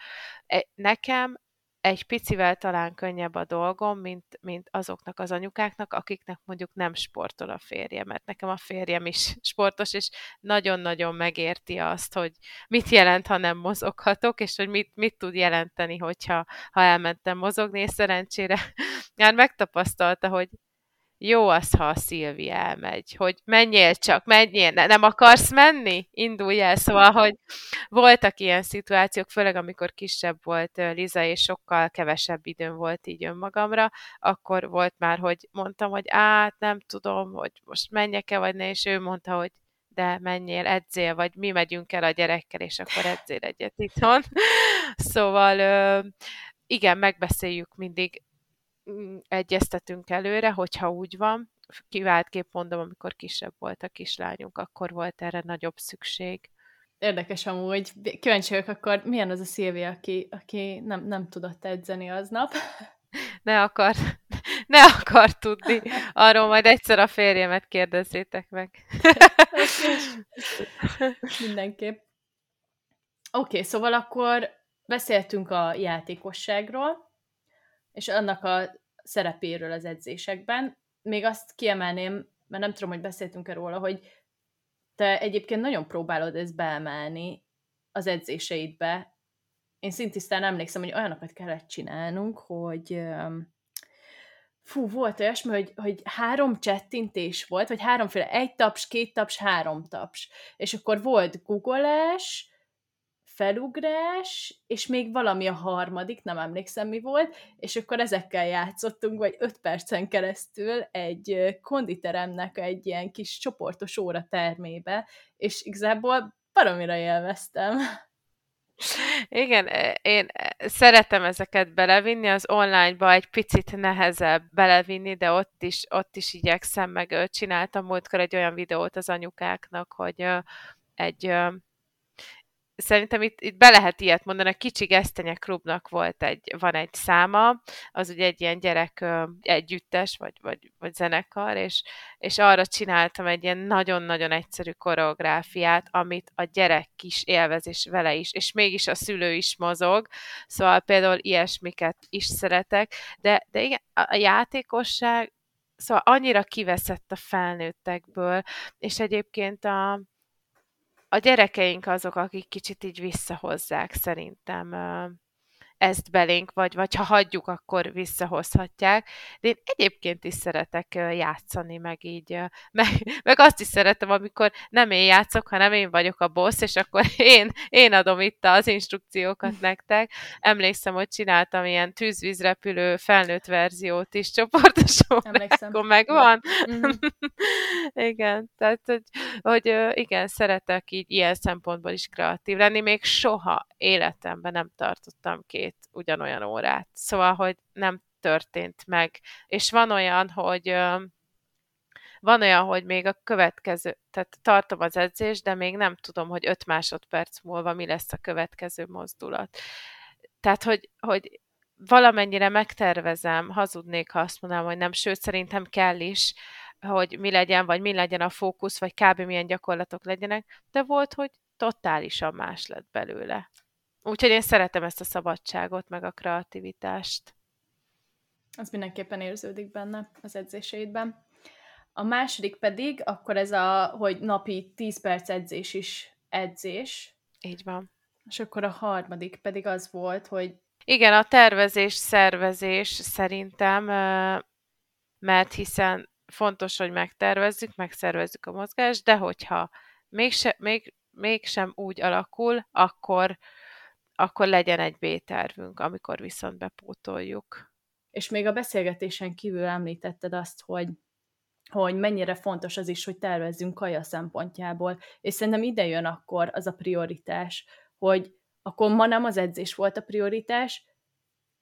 E, nekem egy picivel talán könnyebb a dolgom, mint, mint azoknak az anyukáknak, akiknek mondjuk nem sportol a férje, mert nekem a férjem is (laughs) sportos, és nagyon-nagyon megérti azt, hogy mit jelent, ha nem mozoghatok, és hogy mit, mit tud jelenteni, hogyha ha elmentem mozogni, és szerencsére (laughs) már megtapasztalta, hogy jó az, ha a Szilvi elmegy, hogy menjél csak, menjél, ne, nem akarsz menni? Indulj el. Szóval, hogy voltak ilyen szituációk, főleg amikor kisebb volt Liza, és sokkal kevesebb időm volt így önmagamra, akkor volt már, hogy mondtam, hogy át, nem tudom, hogy most menjek-e, vagy ne, és ő mondta, hogy de menjél, edzél, vagy mi megyünk el a gyerekkel, és akkor edzél egyet itthon. (laughs) Szóval igen, megbeszéljük mindig egyeztetünk előre, hogyha úgy van. Kiváltképp mondom, amikor kisebb volt a kislányunk, akkor volt erre nagyobb szükség. Érdekes amúgy. Kíváncsi vagyok, akkor milyen az a Szilvia, aki, aki nem, nem tudott edzeni aznap? (laughs) Ne akar, (laughs) ne akar tudni. Arról majd egyszer a férjemet kérdezzétek meg. (laughs) Mindenképp. Oké, okay, szóval akkor beszéltünk a játékosságról, és annak a szerepéről az edzésekben. Még azt kiemelném, mert nem tudom, hogy beszéltünk-e róla, hogy te egyébként nagyon próbálod ezt beemelni az edzéseidbe. Én szintisztán emlékszem, hogy olyanokat kellett csinálnunk, hogy fú, volt olyasmi, hogy, hogy három csettintés volt, vagy háromféle, egy taps, két taps, három taps. És akkor volt googolás, felugrás, és még valami a harmadik, nem emlékszem mi volt, és akkor ezekkel játszottunk, vagy öt percen keresztül egy konditeremnek egy ilyen kis csoportos óra termébe, és igazából baromira élveztem. Igen, e, én e, szeretem ezeket belevinni, az online-ba egy picit nehezebb belevinni, de ott is, ott is igyekszem, meg csináltam múltkor egy olyan videót az anyukáknak, hogy egy szerintem itt, itt be lehet ilyet mondani, a Kicsi Gesztenye Klubnak volt egy, van egy száma, az ugye egy ilyen gyerek együttes, vagy, vagy, vagy zenekar, és, és arra csináltam egy ilyen nagyon-nagyon egyszerű koreográfiát, amit a gyerek is élvez, és vele is, és mégis a szülő is mozog, szóval például ilyesmiket is szeretek, de, de igen, a játékosság szóval annyira kiveszett a felnőttekből, és egyébként a, a gyerekeink azok, akik kicsit így visszahozzák szerintem ezt belénk, vagy, vagy ha hagyjuk, akkor visszahozhatják. De én egyébként is szeretek játszani, meg így, (laughs) meg, meg azt is szeretem, amikor nem én játszok, hanem én vagyok a boss, és akkor (laughs) én, én adom itt az instrukciókat nektek. Emlékszem, hogy csináltam ilyen tűzvízrepülő felnőtt verziót is csoportosan, akkor megvan. Mm-hmm. (laughs) igen, tehát, hogy, hogy igen, szeretek így ilyen szempontból is kreatív lenni. Még soha életemben nem tartottam két ugyanolyan órát. Szóval, hogy nem történt meg. És van olyan, hogy van olyan, hogy még a következő, tehát tartom az edzést, de még nem tudom, hogy 5 másodperc múlva mi lesz a következő mozdulat. Tehát, hogy, hogy valamennyire megtervezem, hazudnék, ha azt mondanám, hogy nem, sőt, szerintem kell is, hogy mi legyen, vagy mi legyen a fókusz, vagy kb. milyen gyakorlatok legyenek, de volt, hogy totálisan más lett belőle. Úgyhogy én szeretem ezt a szabadságot, meg a kreativitást. Az mindenképpen érződik benne az edzéseidben. A második pedig, akkor ez a, hogy napi 10 perc edzés is edzés. Így van. És akkor a harmadik pedig az volt, hogy Igen, a tervezés, szervezés szerintem, mert hiszen fontos, hogy megtervezzük, megszervezzük a mozgást, de hogyha mégse, még, mégsem úgy alakul, akkor, akkor legyen egy B-tervünk, amikor viszont bepótoljuk. És még a beszélgetésen kívül említetted azt, hogy hogy mennyire fontos az is, hogy tervezzünk kaja szempontjából, és szerintem ide jön akkor az a prioritás, hogy akkor ma nem az edzés volt a prioritás,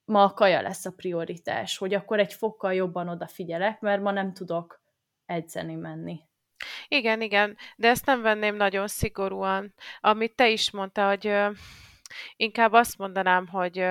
ma a kaja lesz a prioritás, hogy akkor egy fokkal jobban odafigyelek, mert ma nem tudok edzeni menni. Igen, igen, de ezt nem venném nagyon szigorúan. Amit te is mondta, hogy inkább azt mondanám, hogy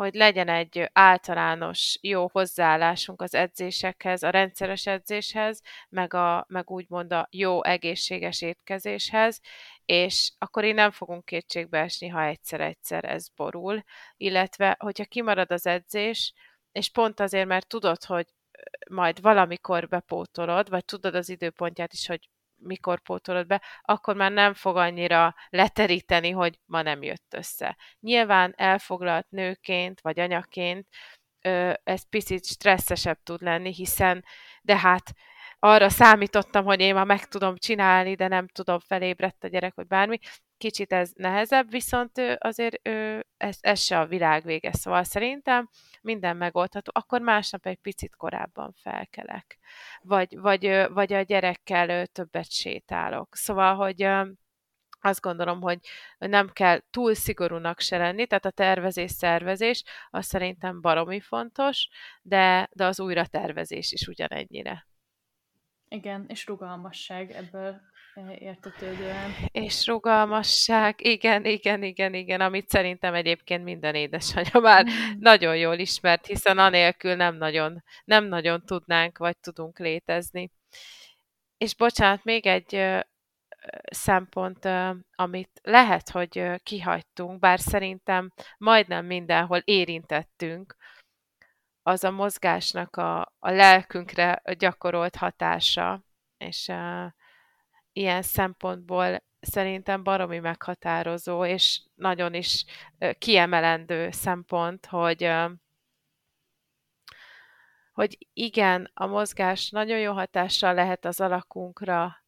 hogy legyen egy általános jó hozzáállásunk az edzésekhez, a rendszeres edzéshez, meg, a, meg úgymond a jó egészséges étkezéshez, és akkor én nem fogunk kétségbe esni, ha egyszer-egyszer ez borul, illetve hogyha kimarad az edzés, és pont azért, mert tudod, hogy majd valamikor bepótolod, vagy tudod az időpontját is, hogy mikor pótolod be, akkor már nem fog annyira leteríteni, hogy ma nem jött össze. Nyilván elfoglalt nőként vagy anyaként ez picit stresszesebb tud lenni, hiszen de hát arra számítottam, hogy én ma meg tudom csinálni, de nem tudom, felébredt a gyerek, vagy bármi kicsit ez nehezebb, viszont azért ez, ez se a világ vége, szóval szerintem minden megoldható, akkor másnap egy picit korábban felkelek, vagy, vagy, vagy a gyerekkel többet sétálok. Szóval, hogy azt gondolom, hogy nem kell túl szigorúnak se lenni, tehát a tervezés-szervezés az szerintem baromi fontos, de, de az újratervezés is ugyanennyire. Igen, és rugalmasság ebből értetődően. És rugalmasság, igen, igen, igen, igen, amit szerintem egyébként minden édesanyja már mm. nagyon jól ismert, hiszen anélkül nem nagyon, nem nagyon tudnánk, vagy tudunk létezni. És bocsánat, még egy szempont, amit lehet, hogy kihagytunk, bár szerintem majdnem mindenhol érintettünk, az a mozgásnak a, a lelkünkre gyakorolt hatása, és uh, ilyen szempontból szerintem baromi meghatározó, és nagyon is kiemelendő szempont, hogy hogy igen, a mozgás nagyon jó hatással lehet az alakunkra,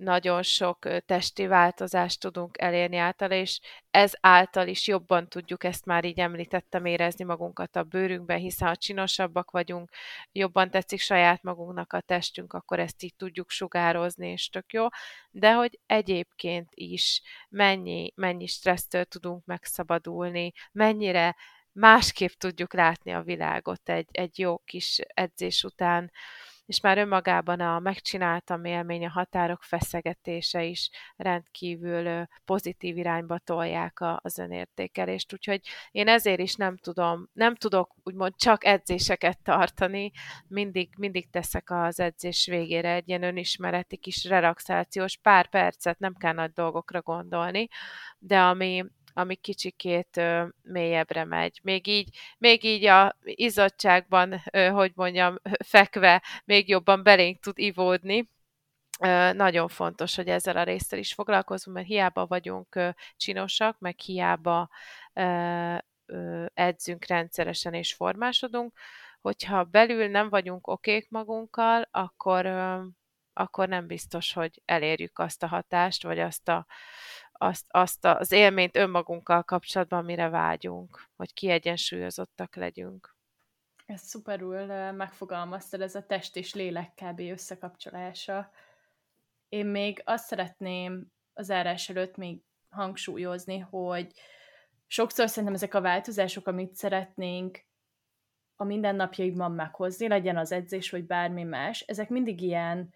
nagyon sok testi változást tudunk elérni által, és ez által is jobban tudjuk, ezt már így említettem, érezni magunkat a bőrünkben, hiszen ha csinosabbak vagyunk, jobban tetszik saját magunknak a testünk, akkor ezt így tudjuk sugározni, és tök jó, de hogy egyébként is mennyi, mennyi stressztől tudunk megszabadulni, mennyire másképp tudjuk látni a világot egy, egy jó kis edzés után, és már önmagában a megcsináltam élmény, a határok feszegetése is rendkívül pozitív irányba tolják az önértékelést, úgyhogy én ezért is nem tudom, nem tudok úgymond csak edzéseket tartani, mindig, mindig teszek az edzés végére egy ilyen önismereti kis relaxációs pár percet, nem kell nagy dolgokra gondolni, de ami, ami kicsikét ö, mélyebbre megy. Még így, még így a izzadságban, ö, hogy mondjam, (laughs) fekve még jobban belénk tud ivódni. Nagyon fontos, hogy ezzel a résztel is foglalkozunk, mert hiába vagyunk csinosak, meg hiába edzünk rendszeresen és formásodunk, hogyha belül nem vagyunk okék magunkkal, akkor, akkor nem biztos, hogy elérjük azt a hatást, vagy azt a azt, azt az élményt önmagunkkal kapcsolatban, mire vágyunk, hogy kiegyensúlyozottak legyünk. Ez szuperül megfogalmaztad, ez a test és lélek kb. összekapcsolása. Én még azt szeretném az árás előtt még hangsúlyozni, hogy sokszor szerintem ezek a változások, amit szeretnénk a mindennapjaikban meghozni, legyen az edzés, vagy bármi más, ezek mindig ilyen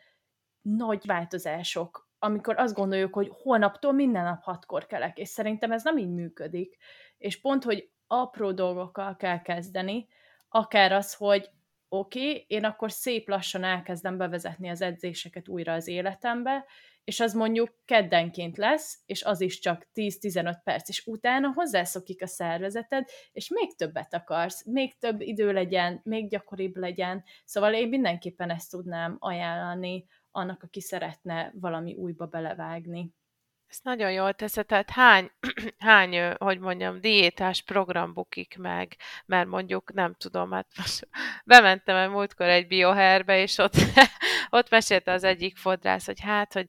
nagy változások, amikor azt gondoljuk, hogy holnaptól minden nap hatkor kelek, és szerintem ez nem így működik. És pont, hogy apró dolgokkal kell kezdeni, akár az, hogy oké, okay, én akkor szép lassan elkezdem bevezetni az edzéseket újra az életembe, és az mondjuk keddenként lesz, és az is csak 10-15 perc, és utána hozzászokik a szervezeted, és még többet akarsz, még több idő legyen, még gyakoribb legyen. Szóval én mindenképpen ezt tudnám ajánlani annak, aki szeretne valami újba belevágni. Ezt nagyon jól teszed, tehát hány, (clears throat) hány, hogy mondjam, diétás program bukik meg, mert mondjuk nem tudom, hát most (laughs) bementem el múltkor egy bioherbe, és ott, (laughs) ott mesélte az egyik fodrász, hogy hát, hogy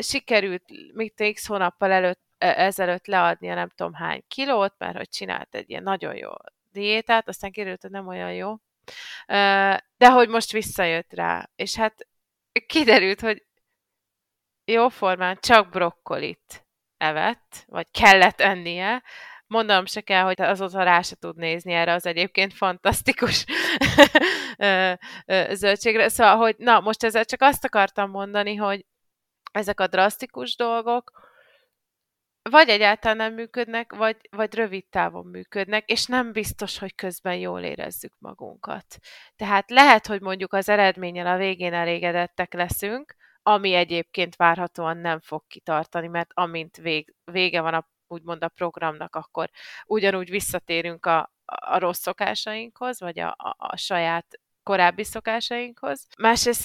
sikerült még x hónappal előtt, e, ezelőtt leadnia nem tudom hány kilót, mert hogy csinált egy ilyen nagyon jó diétát, aztán kiderült, hogy nem olyan jó, de hogy most visszajött rá, és hát kiderült, hogy jóformán csak brokkolit evett, vagy kellett ennie, mondanom se kell, hogy azóta rá se tud nézni erre az egyébként fantasztikus (laughs) zöldségre. Szóval, hogy na, most ezzel csak azt akartam mondani, hogy ezek a drasztikus dolgok vagy egyáltalán nem működnek, vagy, vagy rövid távon működnek, és nem biztos, hogy közben jól érezzük magunkat. Tehát lehet, hogy mondjuk az eredménnyel a végén elégedettek leszünk, ami egyébként várhatóan nem fog kitartani, mert amint vég, vége van a, úgymond a programnak, akkor ugyanúgy visszatérünk a, a rossz szokásainkhoz, vagy a, a, a saját korábbi szokásainkhoz. Másrészt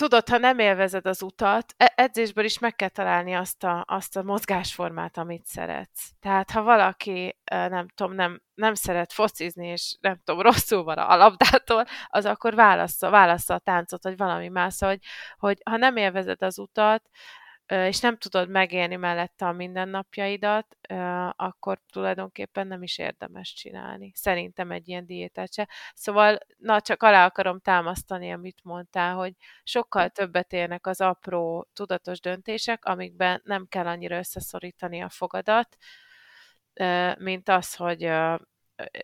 tudod, ha nem élvezed az utat, e, edzésből is meg kell találni azt a, azt a mozgásformát, amit szeretsz. Tehát, ha valaki, nem tudom, nem, nem szeret focizni, és nem tudom, rosszul van a labdától, az akkor válassza, válassza a táncot, vagy valami más, hogy, hogy ha nem élvezed az utat, és nem tudod megélni mellette a mindennapjaidat, akkor tulajdonképpen nem is érdemes csinálni. Szerintem egy ilyen diétát se. Szóval, na, csak alá akarom támasztani, amit mondtál, hogy sokkal többet érnek az apró, tudatos döntések, amikben nem kell annyira összeszorítani a fogadat, mint az, hogy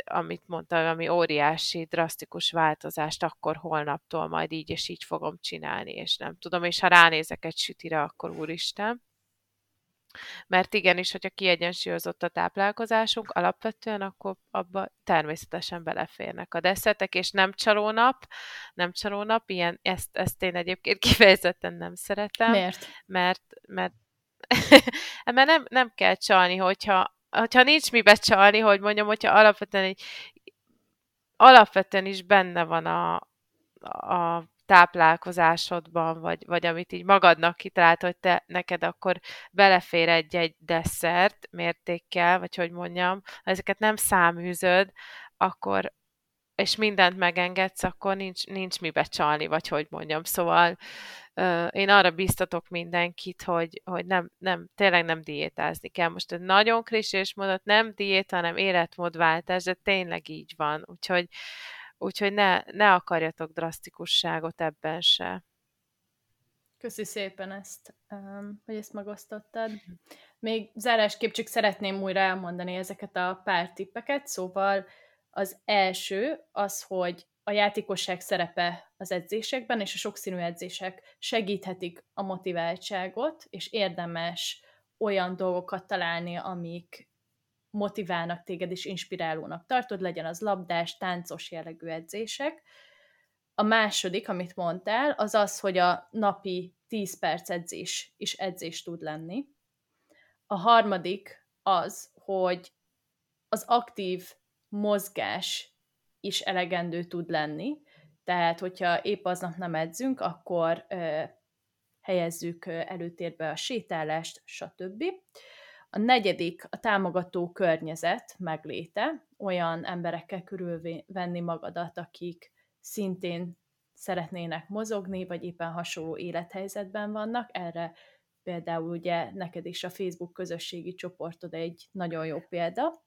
amit mondta, ami óriási, drasztikus változást, akkor holnaptól majd így és így fogom csinálni, és nem tudom, és ha ránézek egy sütire, akkor úristen. Mert igenis, hogyha kiegyensúlyozott a táplálkozásunk alapvetően, akkor abba természetesen beleférnek a desszertek, és nem csalónap, nem csalónap, ilyen, ezt, ezt én egyébként (laughs) kifejezetten nem szeretem. Miért? Mert, mert, (laughs) mert nem, nem kell csalni, hogyha hogyha nincs mi becsalni, hogy mondjam, hogyha alapvetően egy, alapvetően is benne van a, a táplálkozásodban, vagy, vagy amit így magadnak kitalált, hogy te neked akkor belefér egy-egy desszert mértékkel, vagy hogy mondjam, ha ezeket nem száműzöd, akkor és mindent megengedsz, akkor nincs, nincs mi becsalni, vagy hogy mondjam. Szóval én arra biztatok mindenkit, hogy, hogy nem, nem, tényleg nem diétázni kell. Most egy nagyon klisés mondat, nem diét, hanem életmódváltás, de tényleg így van. Úgyhogy, úgyhogy ne, ne akarjatok drasztikusságot ebben se. Köszi szépen ezt, hogy ezt megosztottad. Még zárásképp csak szeretném újra elmondani ezeket a pár tippeket, szóval az első az, hogy a játékosság szerepe az edzésekben, és a sokszínű edzések segíthetik a motiváltságot, és érdemes olyan dolgokat találni, amik motiválnak téged és inspirálónak tartod, legyen az labdás, táncos jellegű edzések. A második, amit mondtál, az az, hogy a napi 10 perc edzés is edzés tud lenni. A harmadik az, hogy az aktív mozgás is elegendő tud lenni, tehát hogyha épp aznap nem edzünk, akkor ö, helyezzük előtérbe a sétálást, stb. A negyedik a támogató környezet megléte, olyan emberekkel körülvenni magadat, akik szintén szeretnének mozogni, vagy éppen hasonló élethelyzetben vannak. Erre például ugye neked is a Facebook közösségi csoportod egy nagyon jó példa.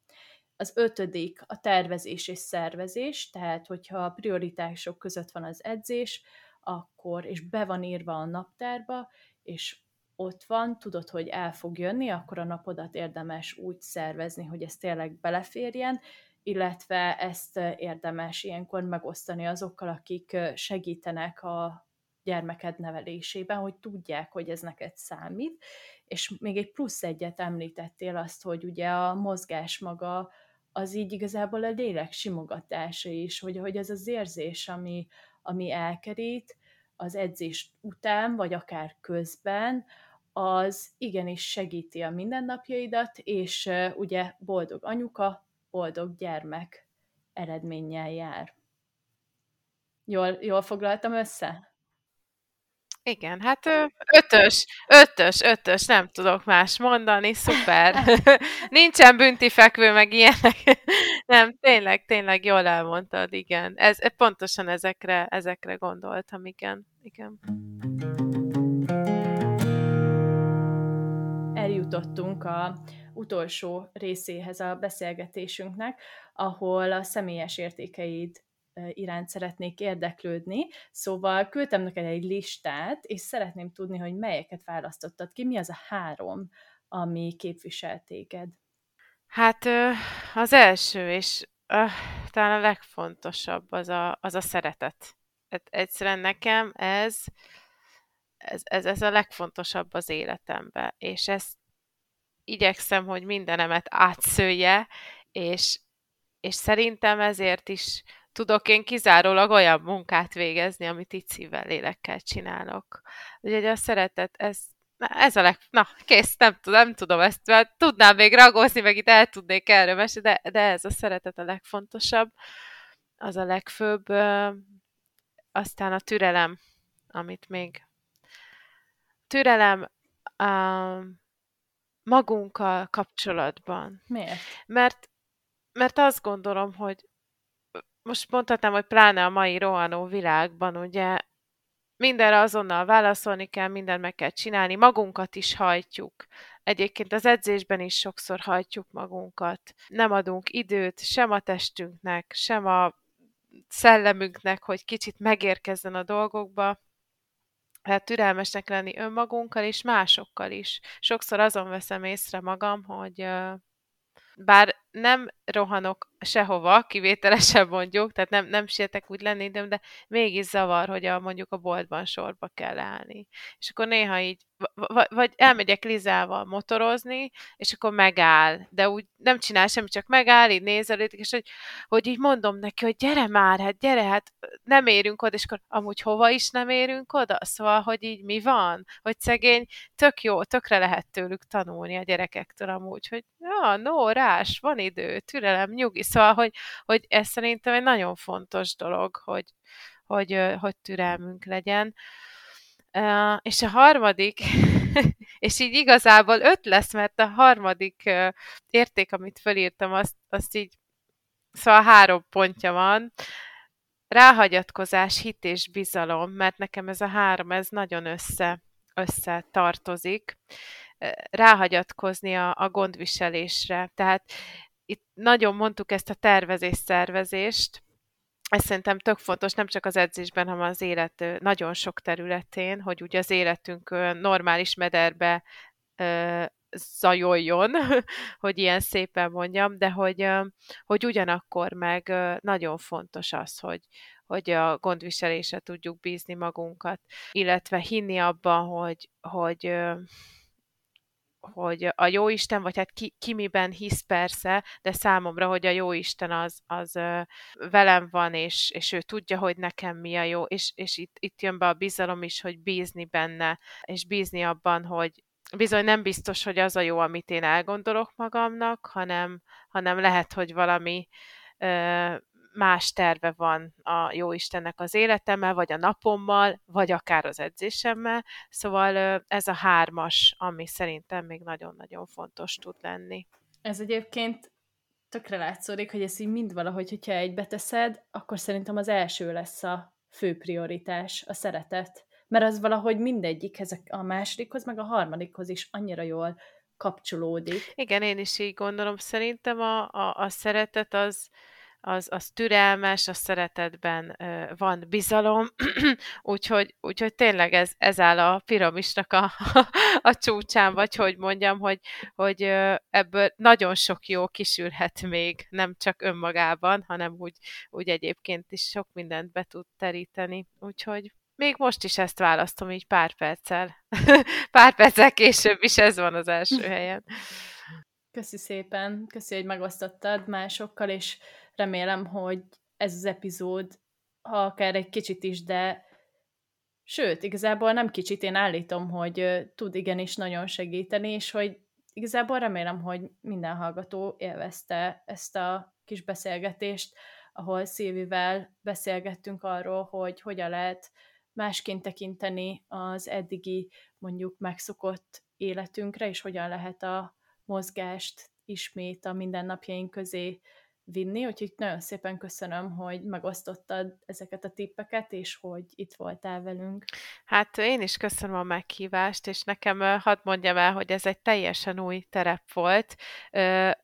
Az ötödik a tervezés és szervezés, tehát hogyha a prioritások között van az edzés, akkor, és be van írva a naptárba, és ott van, tudod, hogy el fog jönni, akkor a napodat érdemes úgy szervezni, hogy ez tényleg beleférjen, illetve ezt érdemes ilyenkor megosztani azokkal, akik segítenek a gyermeked nevelésében, hogy tudják, hogy ez neked számít. És még egy plusz egyet említettél azt, hogy ugye a mozgás maga az így igazából a lélek simogatása is, hogy, hogy ez az érzés, ami, ami elkerít az edzés után, vagy akár közben, az igenis segíti a mindennapjaidat, és uh, ugye boldog anyuka, boldog gyermek eredménnyel jár. Jól, jól foglaltam össze? Igen, hát ötös, ötös, ötös, nem tudok más mondani, szuper. (laughs) Nincsen büntifekvő, meg ilyenek. (laughs) nem, tényleg, tényleg jól elmondtad, igen. Ez, pontosan ezekre, ezekre gondoltam, igen. igen. Eljutottunk a utolsó részéhez a beszélgetésünknek, ahol a személyes értékeid iránt szeretnék érdeklődni, szóval küldtem neked egy listát, és szeretném tudni, hogy melyeket választottad ki, mi az a három, ami képvisel téged. Hát az első, és uh, talán a legfontosabb az a, az a szeretet. Hát egyszerűen nekem ez, ez, ez, ez a legfontosabb az életemben, és ezt igyekszem, hogy mindenemet átszője, és, és szerintem ezért is tudok én kizárólag olyan munkát végezni, amit itt szívvel, lélekkel csinálok. Úgyhogy a szeretet, ez, ez a leg... Na, kész, nem, tudom, nem tudom ezt, mert tudnám még ragozni, meg itt el tudnék erről mesélni, de, de ez a szeretet a legfontosabb, az a legfőbb. Aztán a türelem, amit még... Türelem a magunkkal kapcsolatban. Miért? Mert, mert azt gondolom, hogy most mondhatnám, hogy pláne a mai rohanó világban, ugye mindenre azonnal válaszolni kell, mindent meg kell csinálni, magunkat is hajtjuk. Egyébként az edzésben is sokszor hajtjuk magunkat. Nem adunk időt sem a testünknek, sem a szellemünknek, hogy kicsit megérkezzen a dolgokba. Hát türelmesnek lenni önmagunkkal és másokkal is. Sokszor azon veszem észre magam, hogy bár nem rohanok sehova, kivételesen mondjuk, tehát nem, nem sietek úgy lenni, de, de mégis zavar, hogy a, mondjuk a boltban sorba kell állni. És akkor néha így, vagy elmegyek Lizával motorozni, és akkor megáll, de úgy nem csinál semmit, csak megáll, így nézelődik, és hogy, hogy így mondom neki, hogy gyere már, hát gyere, hát nem érünk oda, és akkor amúgy hova is nem érünk oda? Szóval, hogy így mi van? Hogy szegény, tök jó, tökre lehet tőlük tanulni a gyerekektől amúgy, hogy ja, no, rás, van idő, türelem, nyugi. Szóval, hogy, hogy ez szerintem egy nagyon fontos dolog, hogy, hogy, hogy türelmünk legyen. És a harmadik, (laughs) és így igazából öt lesz, mert a harmadik érték, amit felírtam, azt, azt így, szóval három pontja van. Ráhagyatkozás, hit és bizalom, mert nekem ez a három, ez nagyon össze, össze tartozik. Ráhagyatkozni a, a gondviselésre. Tehát itt nagyon mondtuk ezt a tervezés-szervezést, ez szerintem tök fontos, nem csak az edzésben, hanem az élet nagyon sok területén, hogy ugye az életünk normális mederbe zajoljon, (laughs) hogy ilyen szépen mondjam, de hogy, hogy ugyanakkor meg nagyon fontos az, hogy, hogy a gondviselésre tudjuk bízni magunkat, illetve hinni abban, hogy, hogy hogy a jó Isten, vagy hát ki, ki miben hisz persze, de számomra, hogy a jó Isten az, az velem van, és, és ő tudja, hogy nekem mi a jó, és, és itt, itt jön be a bizalom is, hogy bízni benne, és bízni abban, hogy bizony nem biztos, hogy az a jó, amit én elgondolok magamnak, hanem, hanem lehet, hogy valami más terve van a jó Istennek az életemmel, vagy a napommal, vagy akár az edzésemmel. Szóval ez a hármas, ami szerintem még nagyon-nagyon fontos tud lenni. Ez egyébként tökre látszódik, hogy ez így mind valahogy, hogyha egybe teszed, akkor szerintem az első lesz a fő prioritás, a szeretet. Mert az valahogy mindegyikhez, a másodikhoz, meg a harmadikhoz is annyira jól kapcsolódik. Igen, én is így gondolom. Szerintem a, a, a szeretet az, az, az türelmes, a szeretetben van bizalom, (clears throat) úgyhogy, úgyhogy tényleg ez, ez áll a piramisnak a, (laughs) a csúcsán, vagy hogy mondjam, hogy, hogy ebből nagyon sok jó kisülhet még, nem csak önmagában, hanem úgy, úgy egyébként is sok mindent be tud teríteni. Úgyhogy még most is ezt választom így pár perccel. (laughs) pár perccel később is ez van az első helyen. Köszi szépen, köszi, hogy megosztottad másokkal, és remélem, hogy ez az epizód, ha akár egy kicsit is, de sőt, igazából nem kicsit, én állítom, hogy tud igenis nagyon segíteni, és hogy igazából remélem, hogy minden hallgató élvezte ezt a kis beszélgetést, ahol Szilvivel beszélgettünk arról, hogy hogyan lehet másként tekinteni az eddigi mondjuk megszokott életünkre, és hogyan lehet a mozgást ismét a mindennapjaink közé vinni, úgyhogy nagyon szépen köszönöm, hogy megosztottad ezeket a tippeket, és hogy itt voltál velünk. Hát én is köszönöm a meghívást, és nekem hadd mondjam el, hogy ez egy teljesen új terep volt.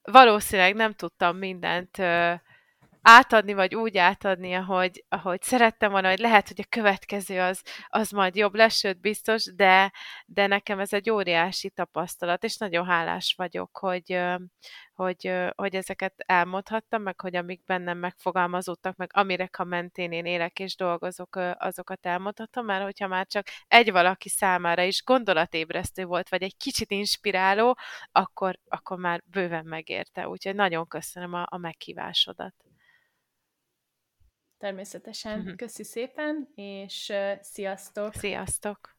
Valószínűleg nem tudtam mindent átadni, vagy úgy átadni, ahogy, ahogy szerettem volna, hogy lehet, hogy a következő az, az majd jobb lesz, sőt biztos, de, de nekem ez egy óriási tapasztalat, és nagyon hálás vagyok, hogy, hogy, hogy ezeket elmondhattam, meg hogy amik bennem megfogalmazódtak, meg amire a mentén én élek és dolgozok, azokat elmondhatom, mert hogyha már csak egy valaki számára is gondolatébresztő volt, vagy egy kicsit inspiráló, akkor, akkor már bőven megérte. Úgyhogy nagyon köszönöm a, a meghívásodat. Természetesen. Mhm. Köszi szépen, és sziasztok! Sziasztok!